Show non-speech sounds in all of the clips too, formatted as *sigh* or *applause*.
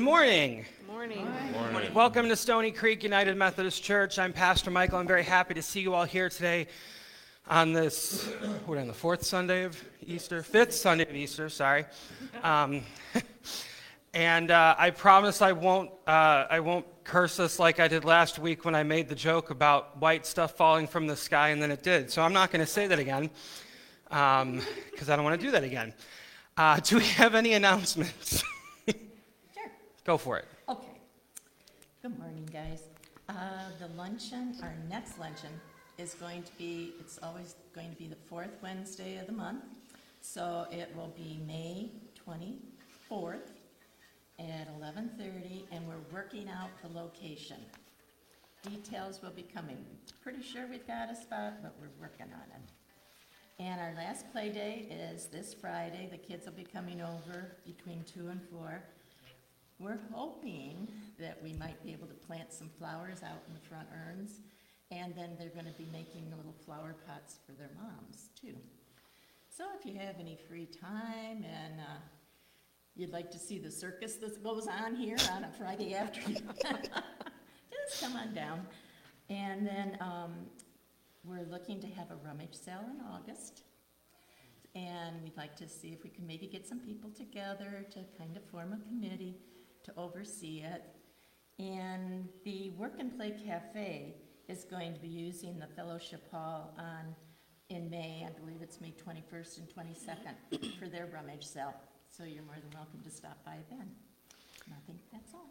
Good morning. Morning. Welcome to Stony Creek United Methodist Church. I'm Pastor Michael. I'm very happy to see you all here today on this, what, on the fourth Sunday of Easter? Fifth Sunday of Easter, sorry. Um, *laughs* and uh, I promise I won't, uh, I won't curse us like I did last week when I made the joke about white stuff falling from the sky and then it did. So I'm not going to say that again because I don't want to do that again. Uh, do we have any announcements? *laughs* Go for it. Okay. Good morning, guys. Uh, The luncheon, our next luncheon is going to be, it's always going to be the fourth Wednesday of the month. So it will be May twenty-fourth at eleven thirty, and we're working out the location. Details will be coming. Pretty sure we've got a spot, but we're working on it. And our last play day is this Friday. The kids will be coming over between two and four. We're hoping that we might be able to plant some flowers out in the front urns. And then they're gonna be making little flower pots for their moms too. So if you have any free time and, uh, you'd like to see the circus that goes on here on a Friday afternoon, *laughs* just come on down. And then, um, we're looking to have a rummage sale in August. And we'd like to see if we can maybe get some people together to kind of form a committee to oversee it. And the Work and Play Cafe is going to be using the Fellowship Hall on, in May, I believe it's May twenty-first and twenty-second, *clears throat* for their rummage sale. So you're more than welcome to stop by then. And I think that's all.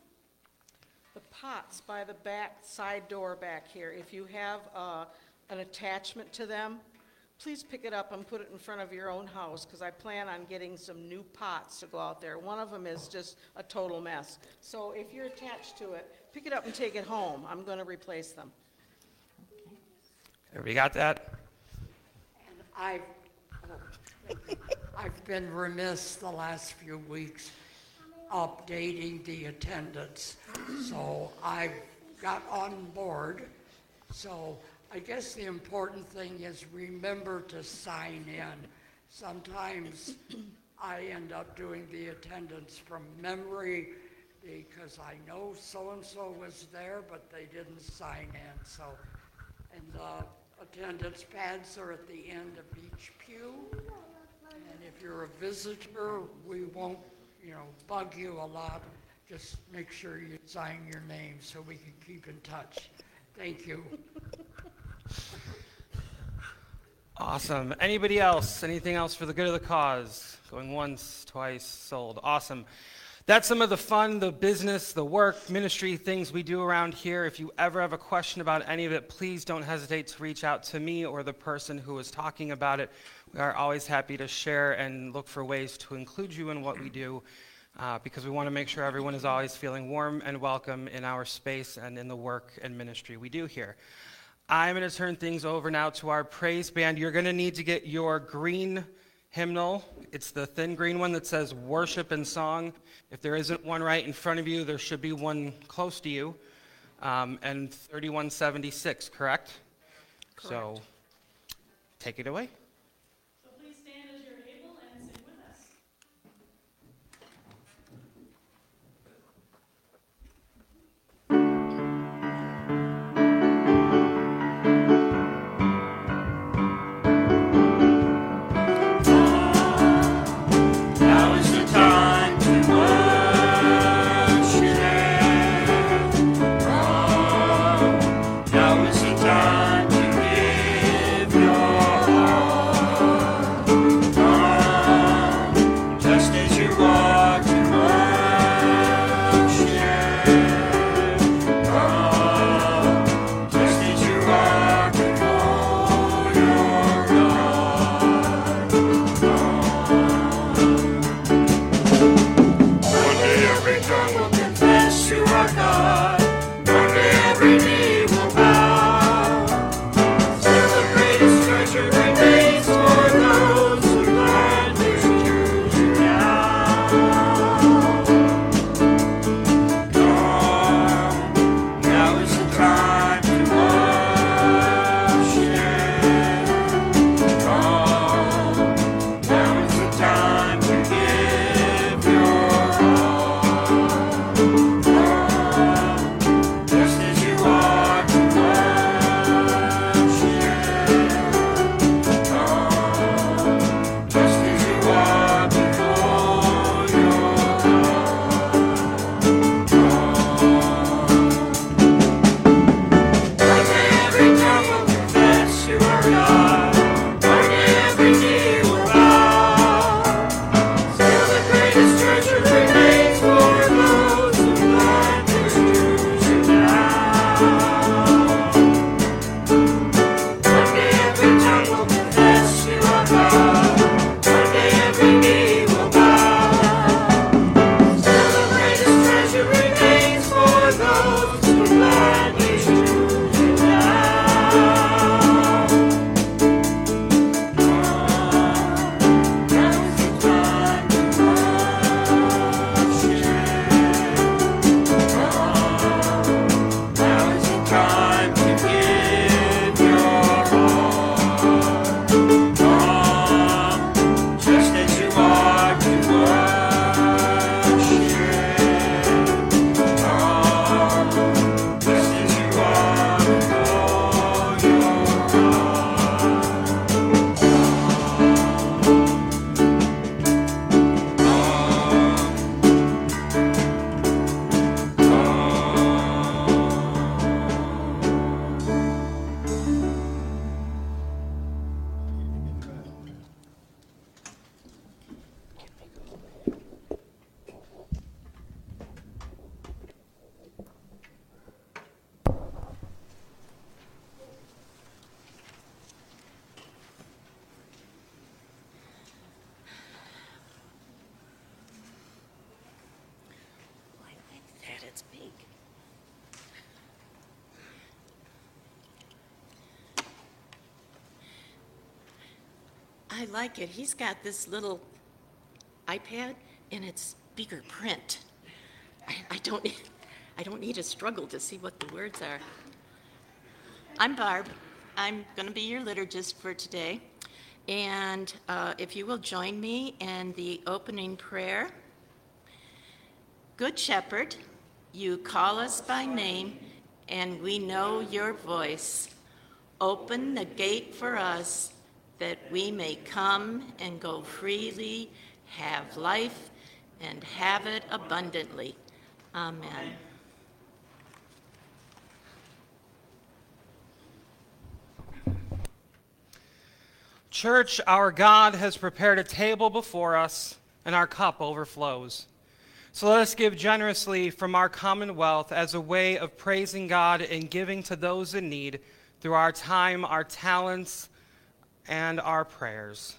The pots by the back, side door back here, if you have uh, an attachment to them, please pick it up and put it in front of your own house, because I plan on getting some new pots to go out there. One of them is just a total mess. So if you're attached to it, pick it up and take it home. I'm going to replace them. Everybody got that? And I've, I've been remiss the last few weeks updating the attendance. So I've got on board. So I guess the important thing is remember to sign in. Sometimes I end up doing the attendance from memory because I know so-and-so was there, but they didn't sign in, so. And the attendance pads are at the end of each pew. And if you're a visitor, we won't, you know, bug you a lot. Just make sure you sign your name so we can keep in touch. Thank you. Awesome. Anybody else? Anything else for the good of the cause? Going once, twice, sold. Awesome. That's some of the fun, the business, the work, ministry things we do around here. If you ever have a question about any of it, please don't hesitate to reach out to me or the person who was talking about it. We are always happy to share and look for ways to include you in what we do uh, because we want to make sure everyone is always feeling warm and welcome in our space and in the work and ministry we do here. I'm going to turn things over now to our praise band. You're going to need to get your green hymnal. It's the thin green one that says worship and song. If there isn't one right in front of you, there should be one close to you. Um, and 3176, correct? So take it away. Like it. He's got this little iPad and it's bigger print. I, I don't I don't need to struggle to see what the words are. I'm Barb. I'm going to be your liturgist for today. And uh, if you will join me in the opening prayer. Good Shepherd, you call us by name, and we know your voice. Open the gate for us that we may come and go freely, have life, and have it abundantly. Amen. Church, our God has prepared a table before us, and our cup overflows. So let us give generously from our commonwealth as a way of praising God and giving to those in need through our time, our talents, and our prayers.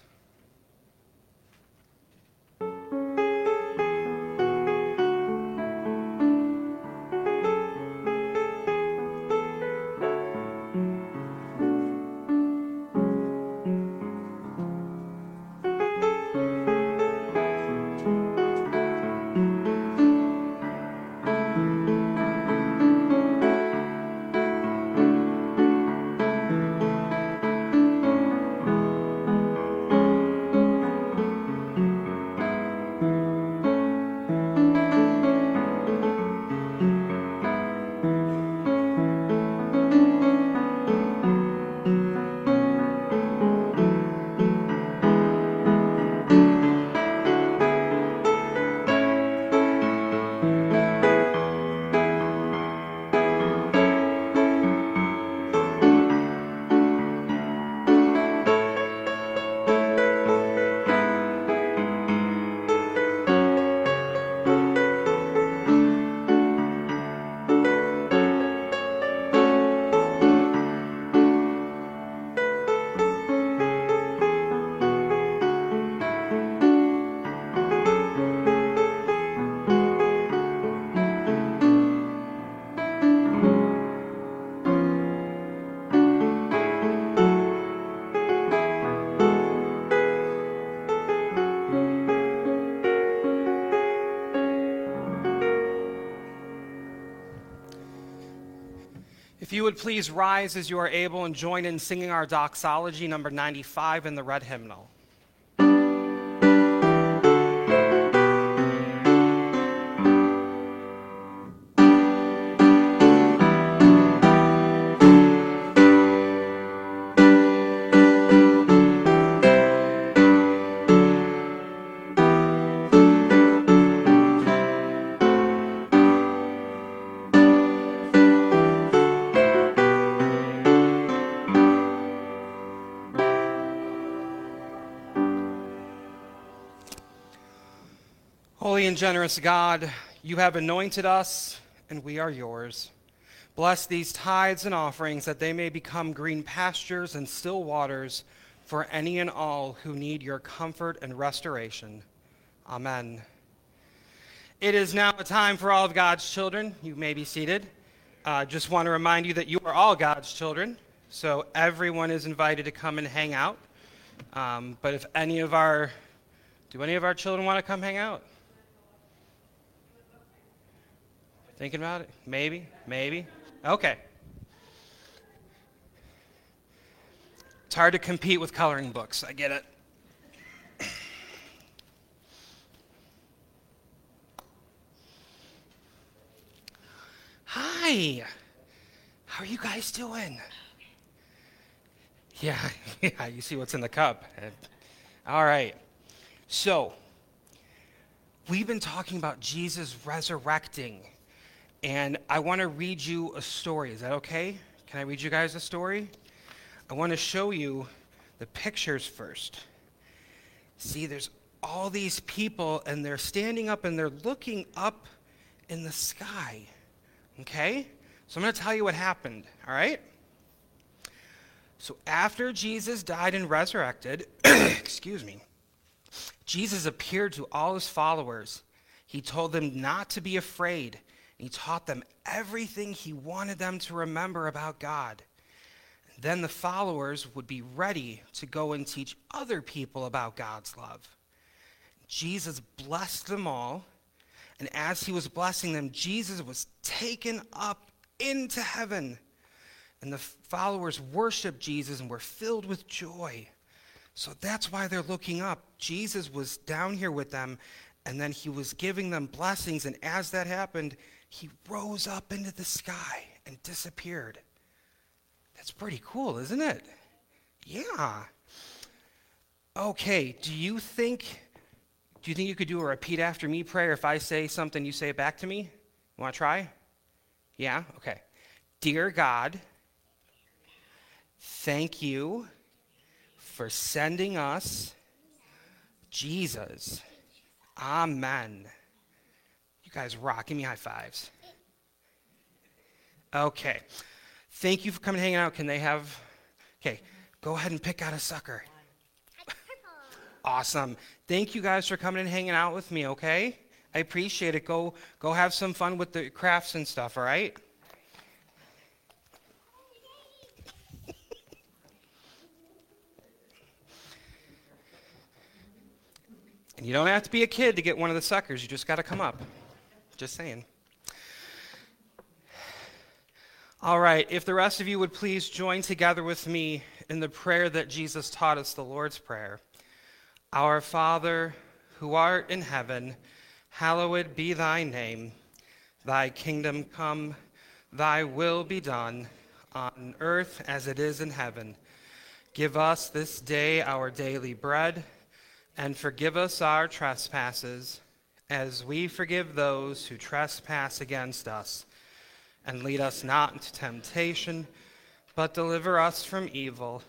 You would please rise as you are able and join in singing our doxology number 95 in the red hymnal. Generous God, you have anointed us, and we are yours. Bless these tithes and offerings that they may become green pastures and still waters for any and all who need your comfort and restoration. Amen. It is now a time for all of God's children. You may be seated. Uh, just want to remind you that you are all God's children, so everyone is invited to come and hang out. Um, but if any of our, do any of our children want to come hang out? Thinking about it? Maybe, maybe. Okay. It's hard to compete with coloring books. I get it. Hi. How are you guys doing? Yeah, *laughs* yeah, you see what's in the cup. Uh, all right. So, we've been talking about Jesus resurrecting and I want to read you a story. Is that okay? Can I read you guys a story? I want to show you the pictures first. See, there's all these people, and they're standing up and they're looking up in the sky. Okay? So I'm going to tell you what happened, all right? So after Jesus died and resurrected, *clears throat* excuse me, Jesus appeared to all his followers. He told them not to be afraid he taught them everything he wanted them to remember about God. Then the followers would be ready to go and teach other people about God's love. Jesus blessed them all, and as he was blessing them, Jesus was taken up into heaven. And the followers worshiped Jesus and were filled with joy. So that's why they're looking up. Jesus was down here with them, and then he was giving them blessings. And as that happened, he rose up into the sky and disappeared. That's pretty cool, isn't it? Yeah. Okay, do you think do you think you could do a repeat after me prayer if I say something you say it back to me? You want to try? Yeah? Okay. Dear God, thank you for sending us Jesus. Amen. You guys rock. Give me high fives. Okay. Thank you for coming hanging out. Can they have. Okay. Go ahead and pick out a sucker. Awesome. Thank you guys for coming and hanging out with me, okay? I appreciate it. Go go have some fun with the crafts and stuff, all right? *laughs* and you don't have to be a kid to get one of the suckers. You just got to come up. Just saying. All right, if the rest of you would please join together with me in the prayer that Jesus taught us, the Lord's Prayer. Our Father, who art in heaven, hallowed be thy name. Thy kingdom come, thy will be done, on earth as it is in heaven. Give us this day our daily bread, and forgive us our trespasses, as we forgive those who trespass against us and lead us not into temptation, but deliver us from evil.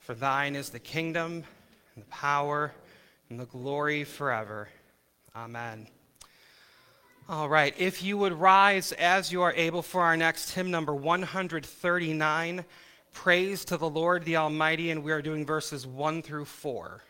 For thine is the kingdom, and the power, and the glory forever. Amen. All right, if you would rise as you are able for our next hymn, number 139, Praise to the Lord the Almighty, and we are doing verses 1 through 4.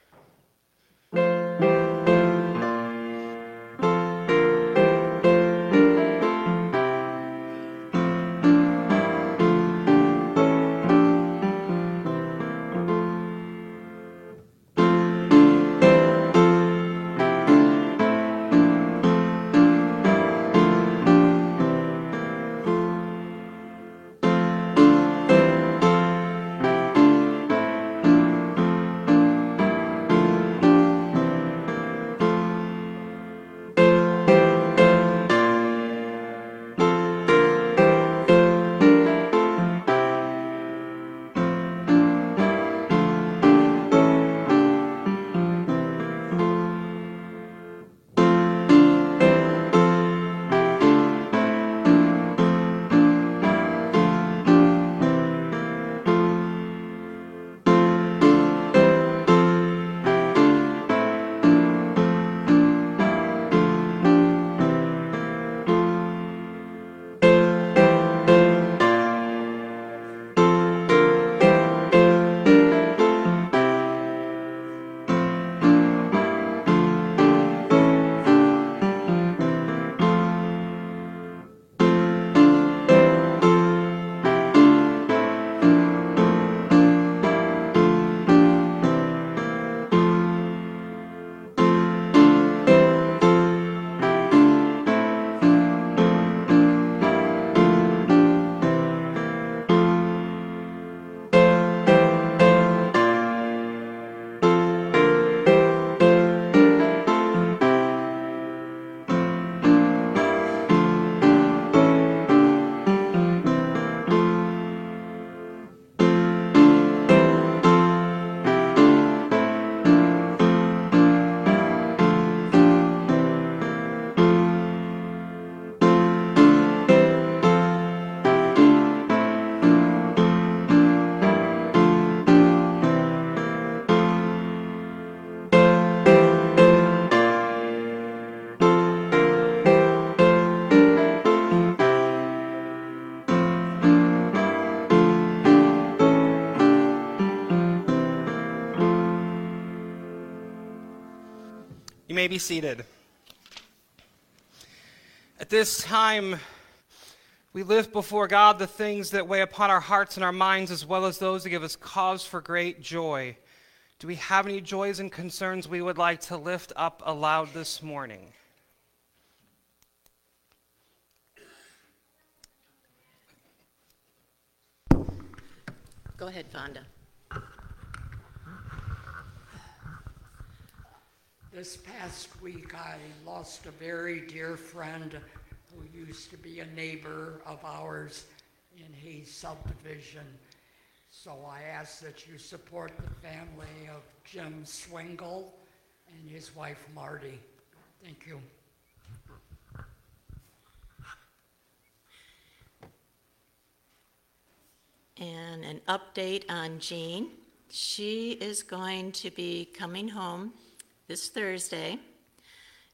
Be seated. At this time, We lift before God the things that weigh upon our hearts and our minds, as well as those that give us cause for great joy. Do we have any joys and concerns we would like to lift up aloud this morning? Go ahead, Fonda. This past week, I lost a very dear friend who used to be a neighbor of ours in Hayes subdivision. So I ask that you support the family of Jim Swingle and his wife Marty. Thank you. And an update on Jean. She is going to be coming home this Thursday.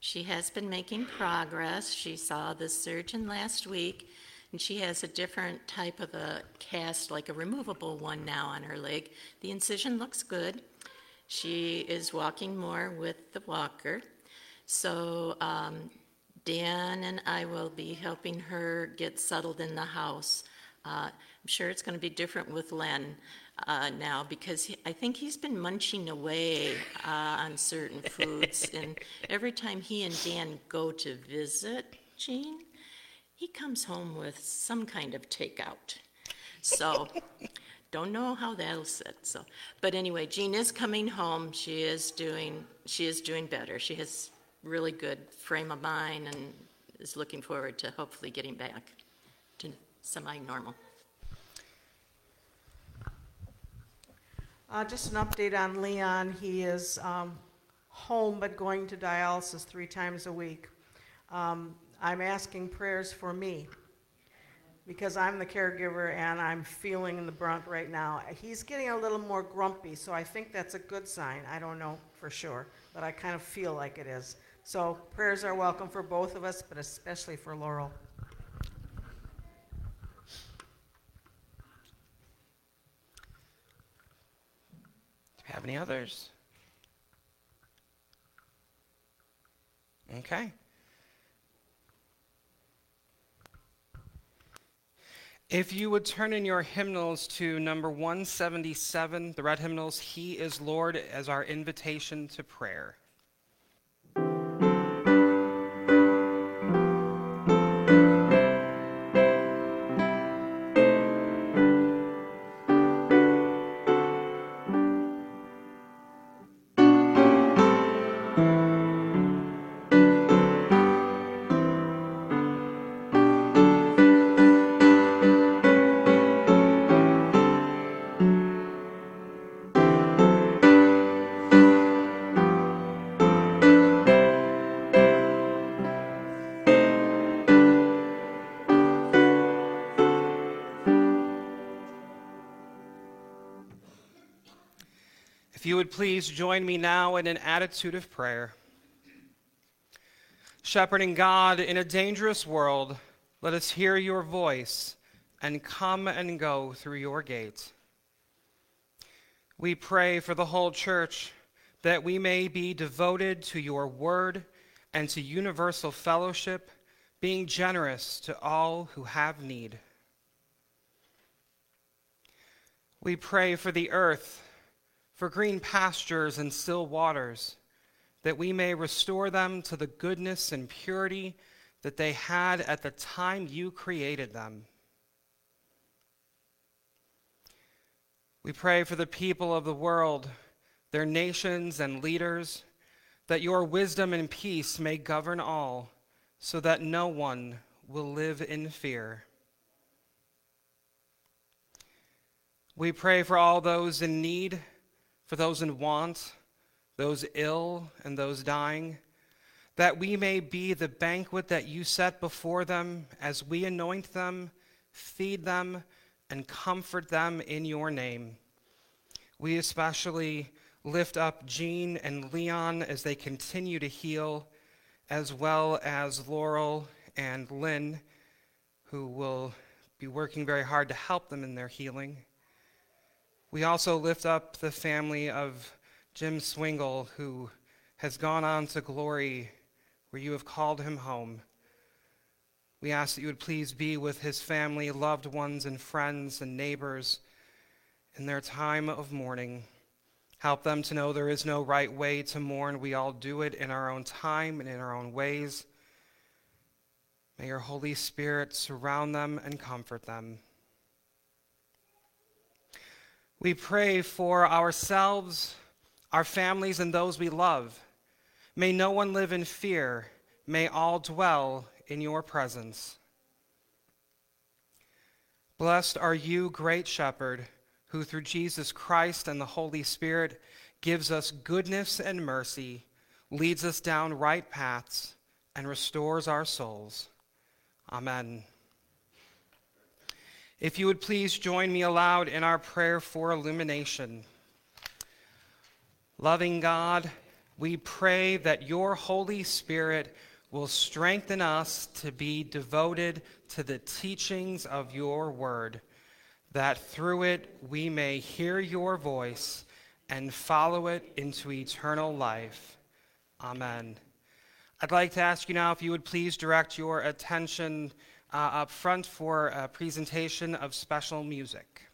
She has been making progress. She saw the surgeon last week, and she has a different type of a cast, like a removable one now on her leg. The incision looks good. She is walking more with the walker. So um, Dan and I will be helping her get settled in the house. Uh, I'm sure it's going to be different with Len uh, now because he, I think he's been munching away uh, on certain foods. *laughs* and every time he and Dan go to visit Jean, he comes home with some kind of takeout. So *laughs* don't know how that'll sit. So, but anyway, Jean is coming home. She is doing she is doing better. She has really good frame of mind and is looking forward to hopefully getting back to semi-normal. Uh, just an update on Leon. He is um, home but going to dialysis three times a week. Um, I'm asking prayers for me because I'm the caregiver and I'm feeling the brunt right now. He's getting a little more grumpy, so I think that's a good sign. I don't know for sure, but I kind of feel like it is. So prayers are welcome for both of us, but especially for Laurel. Have any others? Okay. If you would turn in your hymnals to number 177, the red hymnals, He is Lord, as our invitation to prayer. You would please join me now in an attitude of prayer. Shepherding God in a dangerous world, let us hear your voice and come and go through your gate. We pray for the whole church that we may be devoted to your word and to universal fellowship, being generous to all who have need. We pray for the earth for green pastures and still waters, that we may restore them to the goodness and purity that they had at the time you created them. We pray for the people of the world, their nations and leaders, that your wisdom and peace may govern all, so that no one will live in fear. We pray for all those in need for those in want, those ill, and those dying, that we may be the banquet that you set before them as we anoint them, feed them, and comfort them in your name. We especially lift up Jean and Leon as they continue to heal, as well as Laurel and Lynn, who will be working very hard to help them in their healing. We also lift up the family of Jim Swingle, who has gone on to glory where you have called him home. We ask that you would please be with his family, loved ones, and friends and neighbors in their time of mourning. Help them to know there is no right way to mourn. We all do it in our own time and in our own ways. May your Holy Spirit surround them and comfort them. We pray for ourselves, our families, and those we love. May no one live in fear. May all dwell in your presence. Blessed are you, great shepherd, who through Jesus Christ and the Holy Spirit gives us goodness and mercy, leads us down right paths, and restores our souls. Amen. If you would please join me aloud in our prayer for illumination. Loving God, we pray that your Holy Spirit will strengthen us to be devoted to the teachings of your word, that through it we may hear your voice and follow it into eternal life. Amen. I'd like to ask you now if you would please direct your attention uh, up front for a presentation of special music.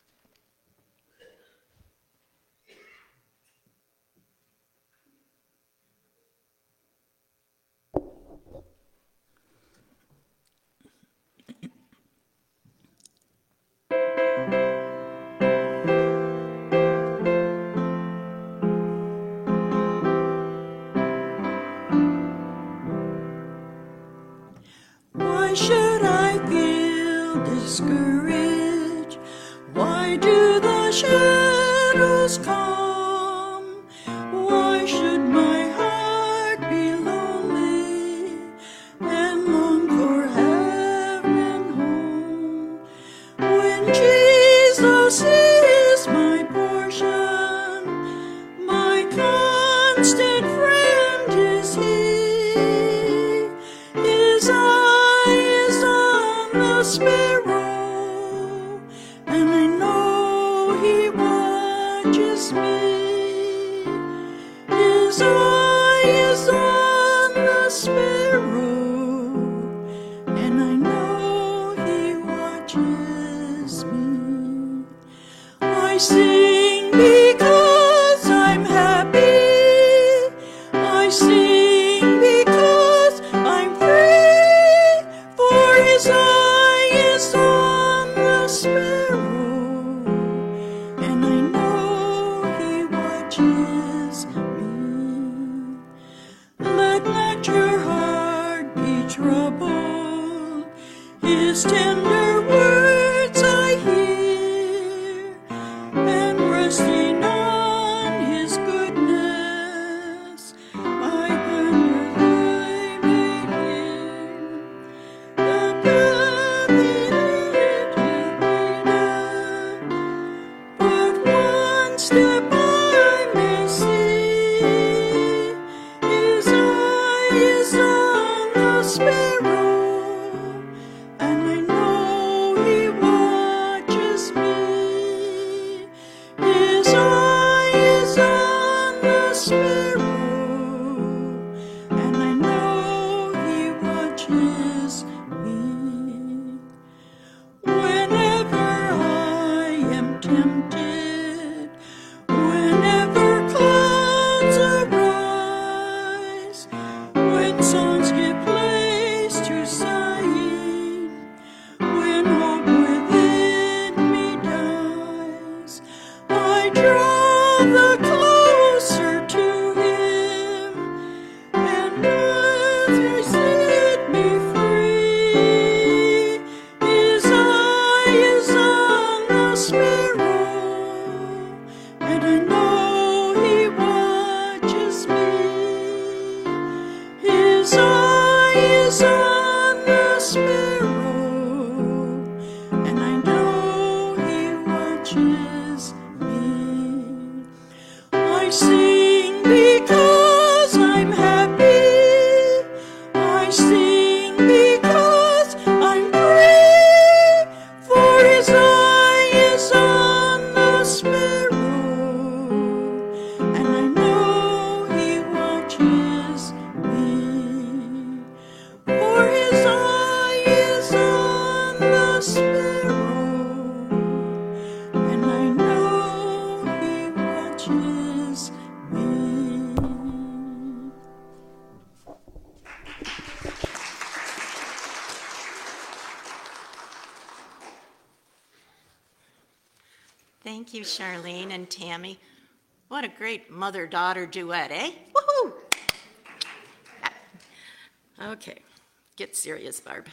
Mother daughter duet, eh? Woohoo! Okay, get serious, Barb.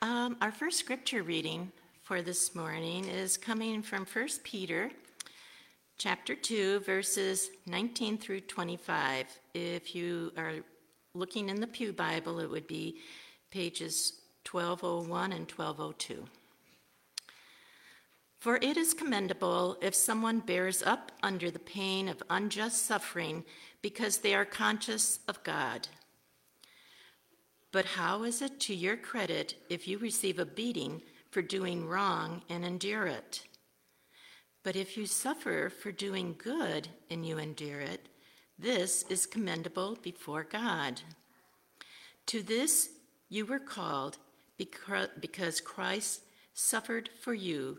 Um, our first scripture reading for this morning is coming from 1 Peter chapter 2, verses 19 through 25. If you are looking in the Pew Bible, it would be pages 1201 and 1202. For it is commendable if someone bears up under the pain of unjust suffering because they are conscious of God. But how is it to your credit if you receive a beating for doing wrong and endure it? But if you suffer for doing good and you endure it, this is commendable before God. To this you were called because Christ suffered for you,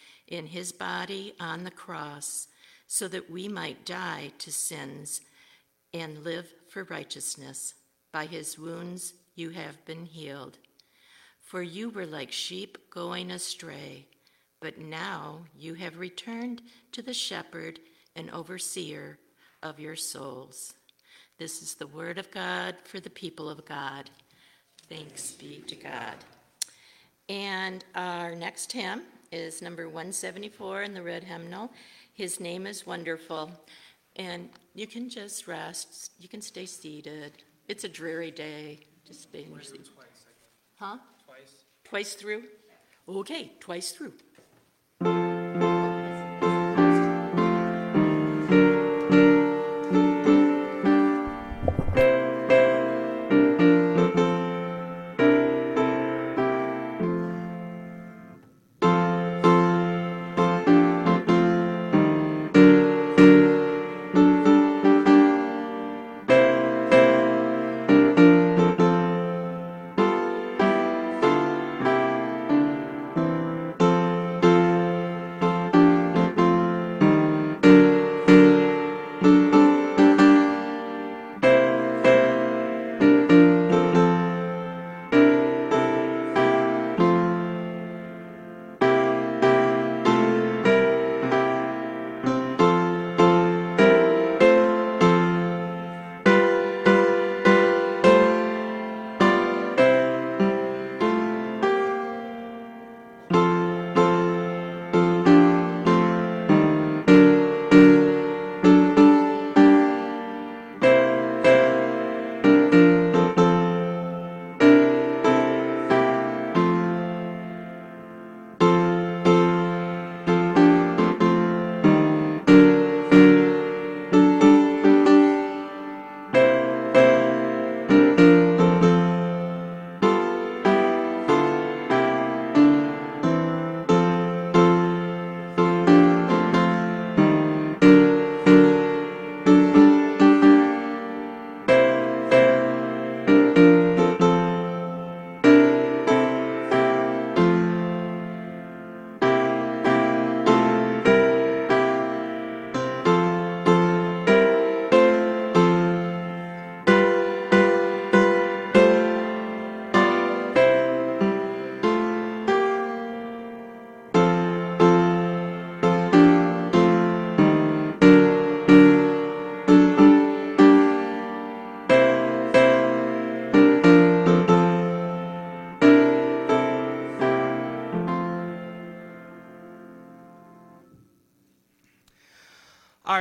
in his body on the cross so that we might die to sins and live for righteousness. By his wounds you have been healed. For you were like sheep going astray, but now you have returned to the shepherd and overseer of your souls. This is the word of God for the people of God. Thanks be to God. And our next hymn is number 174 in the red hymnal. His name is Wonderful. And you can just rest, you can stay seated. It's a dreary day. Just stay in your seat. Huh? Twice. Twice through? Okay, twice through.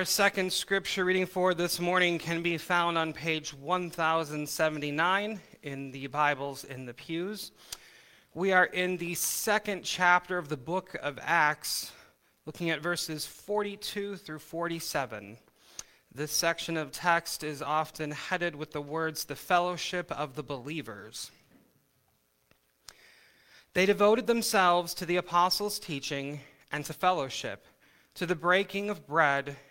Our second scripture reading for this morning can be found on page 1079 in the Bibles in the pews. We are in the second chapter of the book of Acts, looking at verses 42 through 47. This section of text is often headed with the words, the fellowship of the believers. They devoted themselves to the apostles' teaching and to fellowship to the breaking of bread,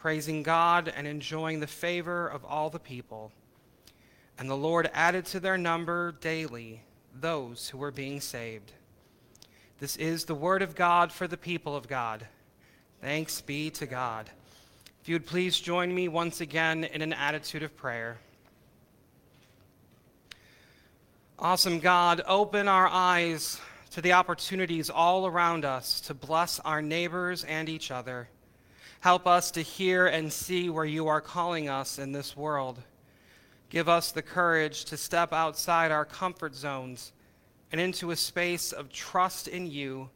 praising God and enjoying the favor of all the people. And the Lord added to their number daily those who were being saved. This is the word of God for the people of God. Thanks be to God. If you would please join me once again in an attitude of prayer. Awesome God, open our eyes to the opportunities all around us to bless our neighbors and each other. Help us to hear and see where you are calling us in this world. Give us the courage to step outside our comfort zones and into a space of trust in you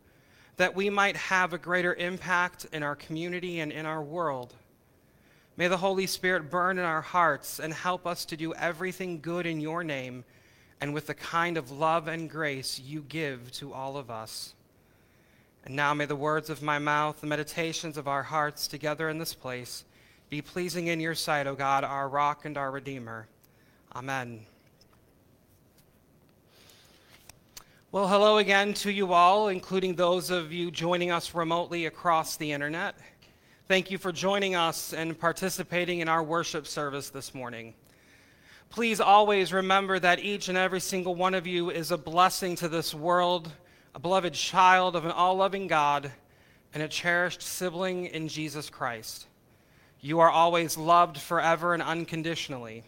that we might have a greater impact in our community and in our world. May the Holy Spirit burn in our hearts and help us to do everything good in your name and with the kind of love and grace you give to all of us. And now may the words of my mouth, the meditations of our hearts together in this place, be pleasing in your sight, O God, our rock and our redeemer. Amen. Well, hello again to you all, including those of you joining us remotely across the internet. Thank you for joining us and participating in our worship service this morning. Please always remember that each and every single one of you is a blessing to this world, a beloved child of an all loving God, and a cherished sibling in Jesus Christ. You are always loved forever and unconditionally.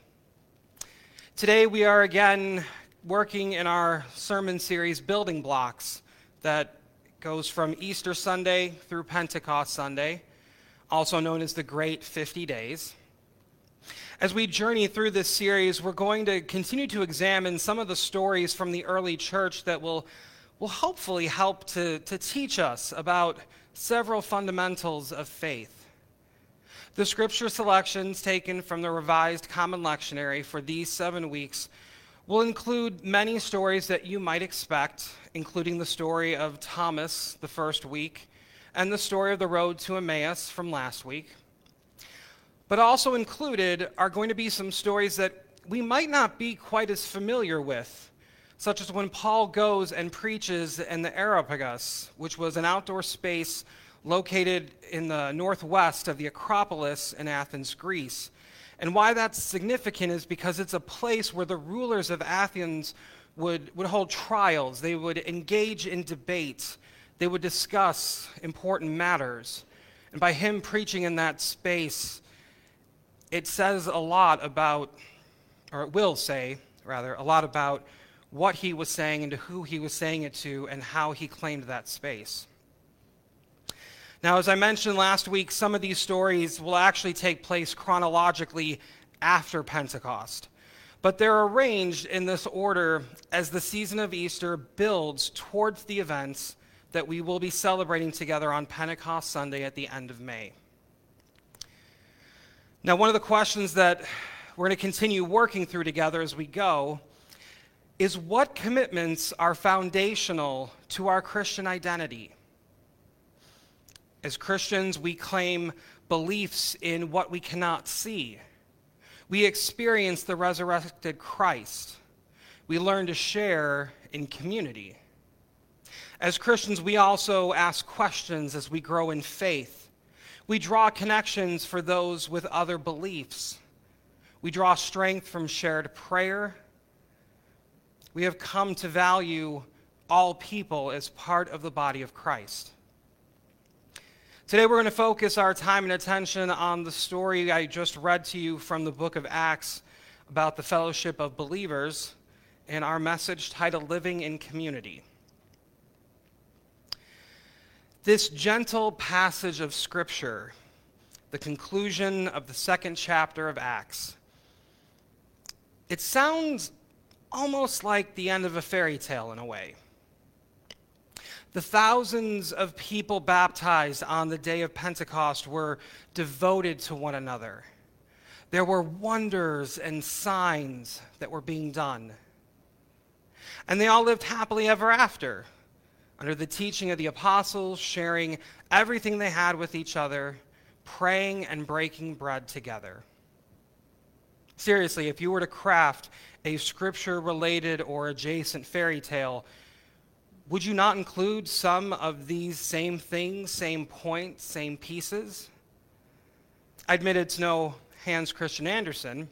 Today, we are again working in our sermon series, Building Blocks, that goes from Easter Sunday through Pentecost Sunday, also known as the Great 50 Days. As we journey through this series, we're going to continue to examine some of the stories from the early church that will, will hopefully help to, to teach us about several fundamentals of faith. The scripture selections taken from the Revised Common Lectionary for these seven weeks will include many stories that you might expect, including the story of Thomas the first week and the story of the road to Emmaus from last week. But also included are going to be some stories that we might not be quite as familiar with, such as when Paul goes and preaches in the Areopagus, which was an outdoor space located in the northwest of the Acropolis in Athens, Greece. And why that's significant is because it's a place where the rulers of Athens would, would hold trials, they would engage in debate, they would discuss important matters. And by him preaching in that space, it says a lot about, or it will say, rather, a lot about what he was saying and to who he was saying it to and how he claimed that space. Now, as I mentioned last week, some of these stories will actually take place chronologically after Pentecost. But they're arranged in this order as the season of Easter builds towards the events that we will be celebrating together on Pentecost Sunday at the end of May. Now, one of the questions that we're going to continue working through together as we go is what commitments are foundational to our Christian identity? As Christians, we claim beliefs in what we cannot see. We experience the resurrected Christ. We learn to share in community. As Christians, we also ask questions as we grow in faith we draw connections for those with other beliefs. We draw strength from shared prayer. We have come to value all people as part of the body of Christ. Today, we're going to focus our time and attention on the story I just read to you from the book of Acts about the fellowship of believers and our message titled Living in Community. This gentle passage of Scripture, the conclusion of the second chapter of Acts, it sounds almost like the end of a fairy tale in a way. The thousands of people baptized on the day of Pentecost were devoted to one another. there were wonders and signs that were being done. And they all lived happily ever after, under the teaching of the apostles, sharing everything they had with each other, praying and breaking bread together. Seriously, if you were to craft a scripture related or adjacent fairy tale, would you not include some of these same things, same points, same pieces? I admit it's no Hans Christian Andersen.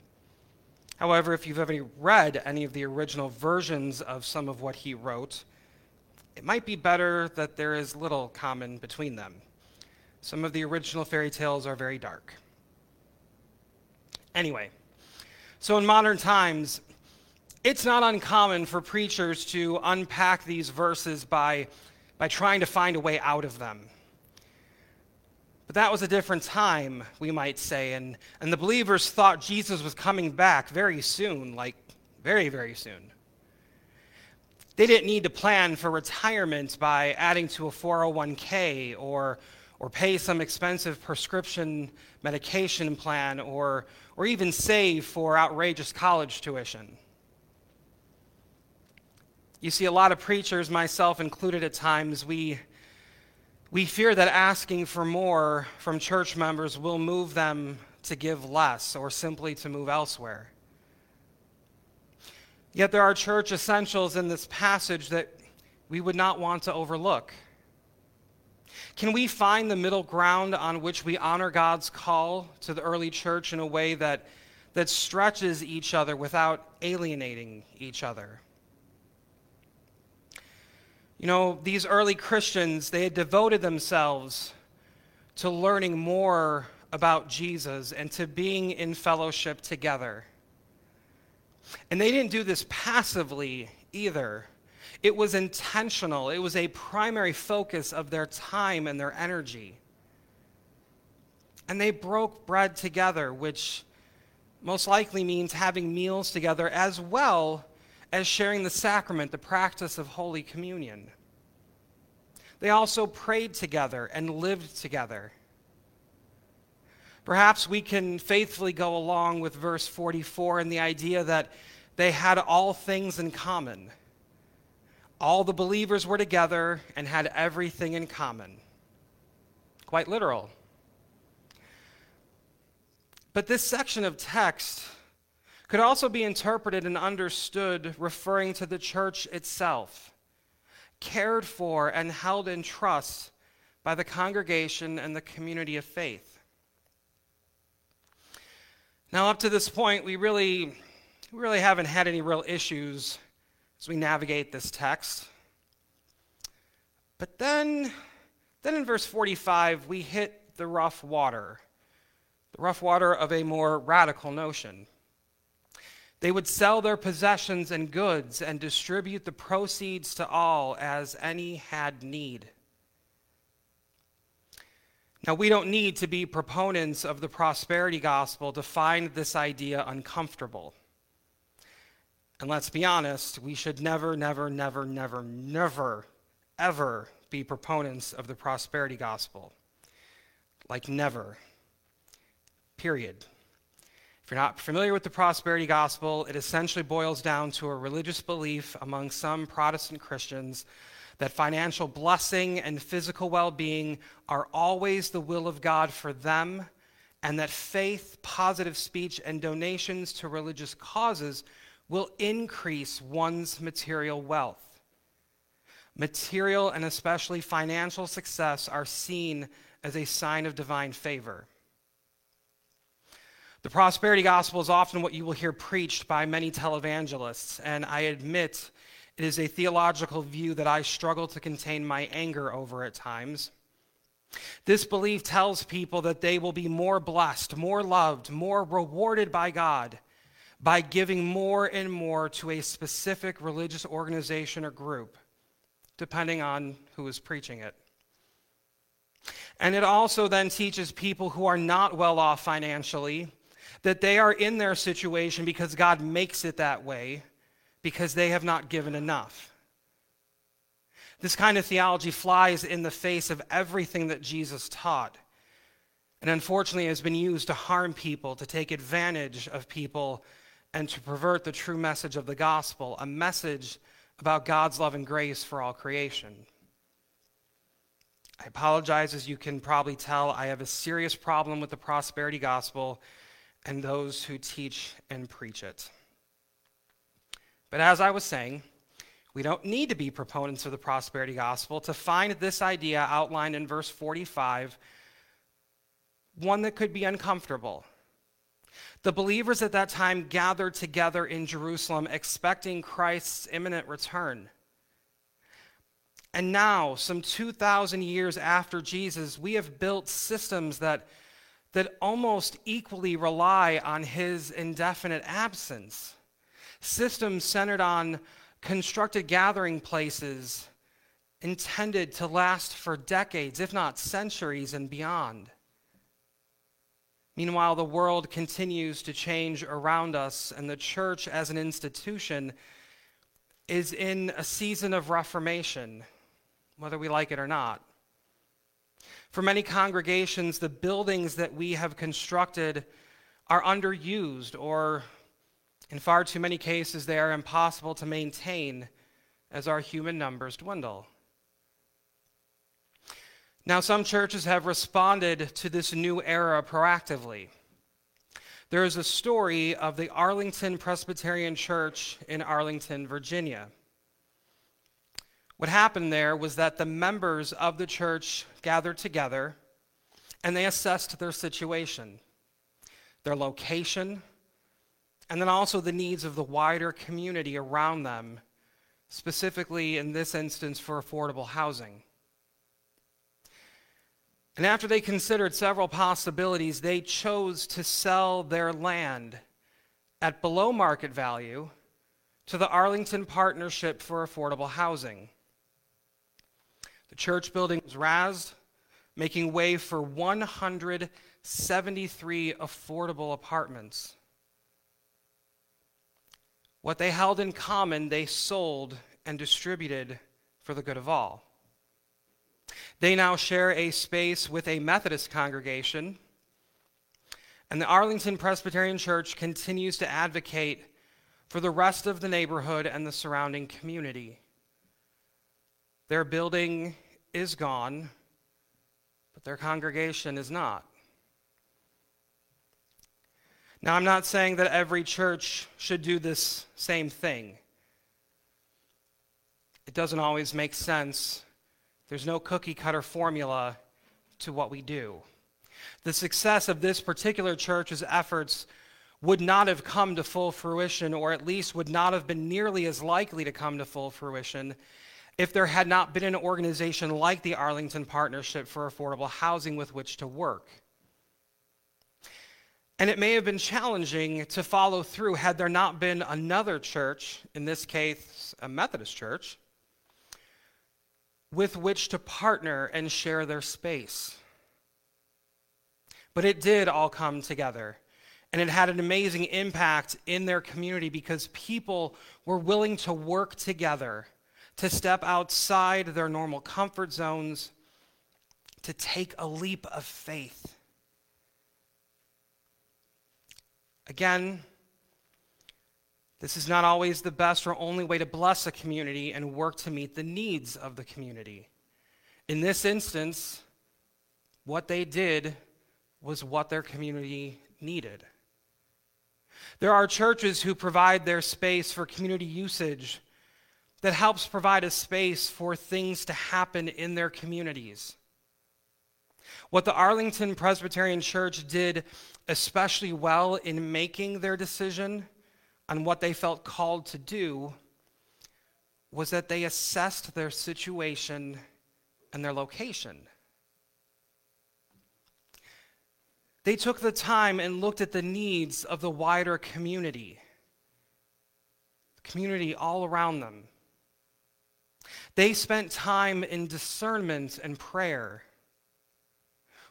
However, if you've ever read any of the original versions of some of what he wrote, it might be better that there is little common between them. Some of the original fairy tales are very dark. Anyway, so in modern times, it's not uncommon for preachers to unpack these verses by, by trying to find a way out of them. But that was a different time, we might say, and, and the believers thought Jesus was coming back very soon, like very, very soon. They didn't need to plan for retirement by adding to a 401k or, or pay some expensive prescription medication plan or, or even save for outrageous college tuition. You see, a lot of preachers, myself included at times, we, we fear that asking for more from church members will move them to give less or simply to move elsewhere. Yet there are church essentials in this passage that we would not want to overlook. Can we find the middle ground on which we honor God's call to the early church in a way that, that stretches each other without alienating each other? You know, these early Christians, they had devoted themselves to learning more about Jesus and to being in fellowship together. And they didn't do this passively either. It was intentional, it was a primary focus of their time and their energy. And they broke bread together, which most likely means having meals together as well as sharing the sacrament, the practice of Holy Communion. They also prayed together and lived together. Perhaps we can faithfully go along with verse 44 and the idea that they had all things in common. All the believers were together and had everything in common. Quite literal. But this section of text could also be interpreted and understood referring to the church itself, cared for and held in trust by the congregation and the community of faith. Now, up to this point, we really, we really haven't had any real issues as we navigate this text. But then, then in verse 45, we hit the rough water, the rough water of a more radical notion. They would sell their possessions and goods and distribute the proceeds to all as any had need. Now, we don't need to be proponents of the prosperity gospel to find this idea uncomfortable. And let's be honest, we should never, never, never, never, never, ever be proponents of the prosperity gospel. Like, never. Period. If you're not familiar with the prosperity gospel, it essentially boils down to a religious belief among some Protestant Christians that financial blessing and physical well being are always the will of God for them, and that faith, positive speech, and donations to religious causes will increase one's material wealth. Material and especially financial success are seen as a sign of divine favor. The prosperity gospel is often what you will hear preached by many televangelists, and I admit it is a theological view that I struggle to contain my anger over at times. This belief tells people that they will be more blessed, more loved, more rewarded by God by giving more and more to a specific religious organization or group, depending on who is preaching it. And it also then teaches people who are not well off financially that they are in their situation because God makes it that way, because they have not given enough. This kind of theology flies in the face of everything that Jesus taught. And unfortunately, has been used to harm people, to take advantage of people, and to pervert the true message of the gospel, a message about God's love and grace for all creation. I apologize, as you can probably tell, I have a serious problem with the prosperity gospel and those who teach and preach it. But as I was saying, we don't need to be proponents of the prosperity gospel to find this idea outlined in verse 45 one that could be uncomfortable. The believers at that time gathered together in Jerusalem expecting Christ's imminent return. And now, some 2,000 years after Jesus, we have built systems that, that almost equally rely on his indefinite absence. Systems centered on constructed gathering places intended to last for decades, if not centuries and beyond. Meanwhile, the world continues to change around us, and the church as an institution is in a season of reformation, whether we like it or not. For many congregations, the buildings that we have constructed are underused, or in far too many cases, they are impossible to maintain as our human numbers dwindle. Now, some churches have responded to this new era proactively. There is a story of the Arlington Presbyterian Church in Arlington, Virginia. What happened there was that the members of the church gathered together and they assessed their situation, their location, and then also the needs of the wider community around them, specifically in this instance for affordable housing. And after they considered several possibilities, they chose to sell their land at below market value to the Arlington Partnership for Affordable Housing. The church building was razed, making way for 173 affordable apartments. What they held in common, they sold and distributed for the good of all. They now share a space with a Methodist congregation, and the Arlington Presbyterian Church continues to advocate for the rest of the neighborhood and the surrounding community. Their building is gone, but their congregation is not. Now, I'm not saying that every church should do this same thing. It doesn't always make sense there's no cookie cutter formula to what we do. The success of this particular church's efforts would not have come to full fruition, or at least would not have been nearly as likely to come to full fruition, if there had not been an organization like the Arlington Partnership for Affordable Housing with which to work. And it may have been challenging to follow through had there not been another church, in this case, a Methodist church, with which to partner and share their space. But it did all come together. And it had an amazing impact in their community because people were willing to work together, to step outside their normal comfort zones, to take a leap of faith. Again, this is not always the best or only way to bless a community and work to meet the needs of the community. In this instance, what they did was what their community needed. There are churches who provide their space for community usage that helps provide a space for things to happen in their communities. What the Arlington Presbyterian Church did especially well in making their decision on what they felt called to do was that they assessed their situation and their location. They took the time and looked at the needs of the wider community, the community all around them. They spent time in discernment and prayer,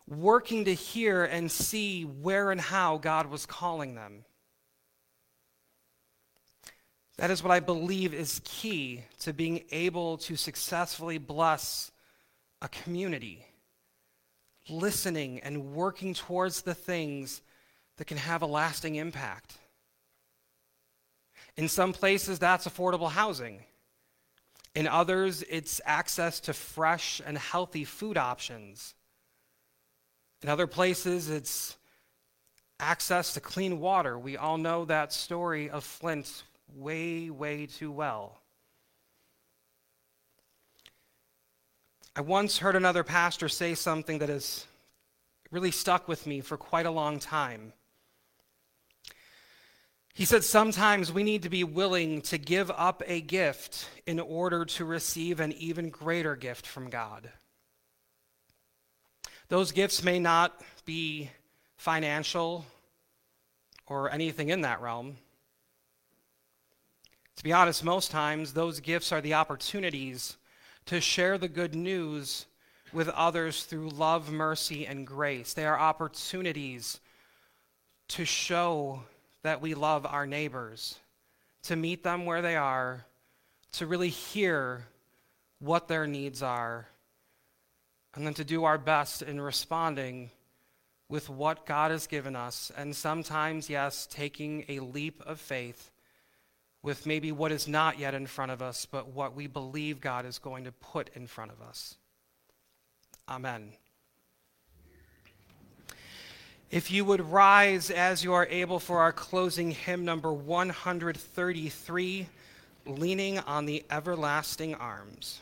working to hear and see where and how God was calling them. That is what I believe is key to being able to successfully bless a community. listening and working towards the things that can have a lasting impact. In some places, that's affordable housing. In others, it's access to fresh and healthy food options. In other places, it's access to clean water. We all know that story of Flint way, way too well. I once heard another pastor say something that has really stuck with me for quite a long time. He said sometimes we need to be willing to give up a gift in order to receive an even greater gift from God. Those gifts may not be financial or anything in that realm. To be honest, most times those gifts are the opportunities to share the good news with others through love, mercy, and grace. They are opportunities to show that we love our neighbors, to meet them where they are, to really hear what their needs are, and then to do our best in responding with what God has given us. And sometimes, yes, taking a leap of faith with maybe what is not yet in front of us, but what we believe God is going to put in front of us. Amen. If you would rise as you are able for our closing hymn number 133, Leaning on the Everlasting Arms.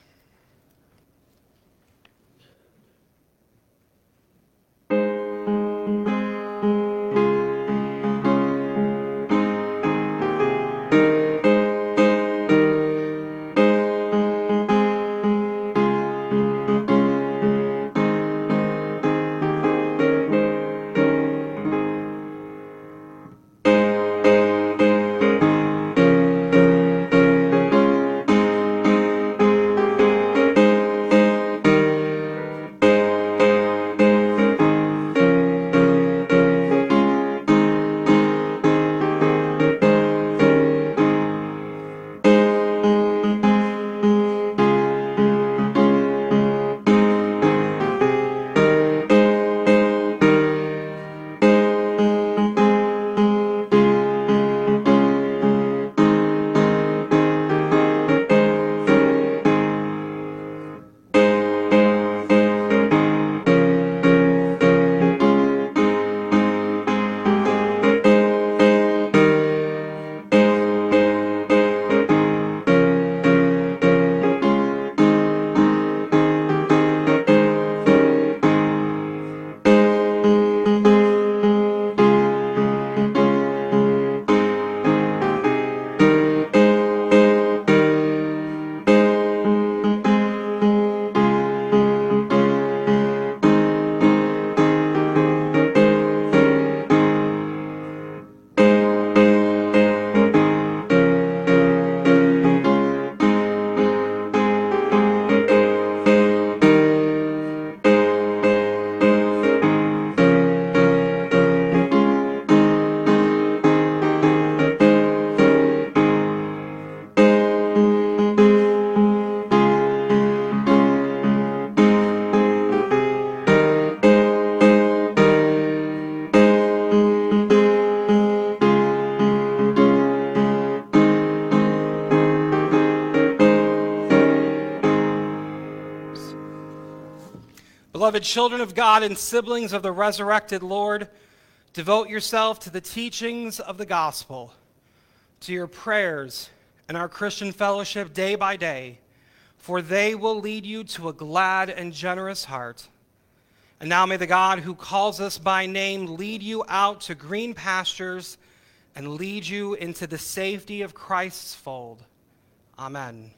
Beloved children of God and siblings of the resurrected Lord, devote yourself to the teachings of the gospel, to your prayers and our Christian fellowship day by day, for they will lead you to a glad and generous heart. And now may the God who calls us by name lead you out to green pastures and lead you into the safety of Christ's fold. Amen.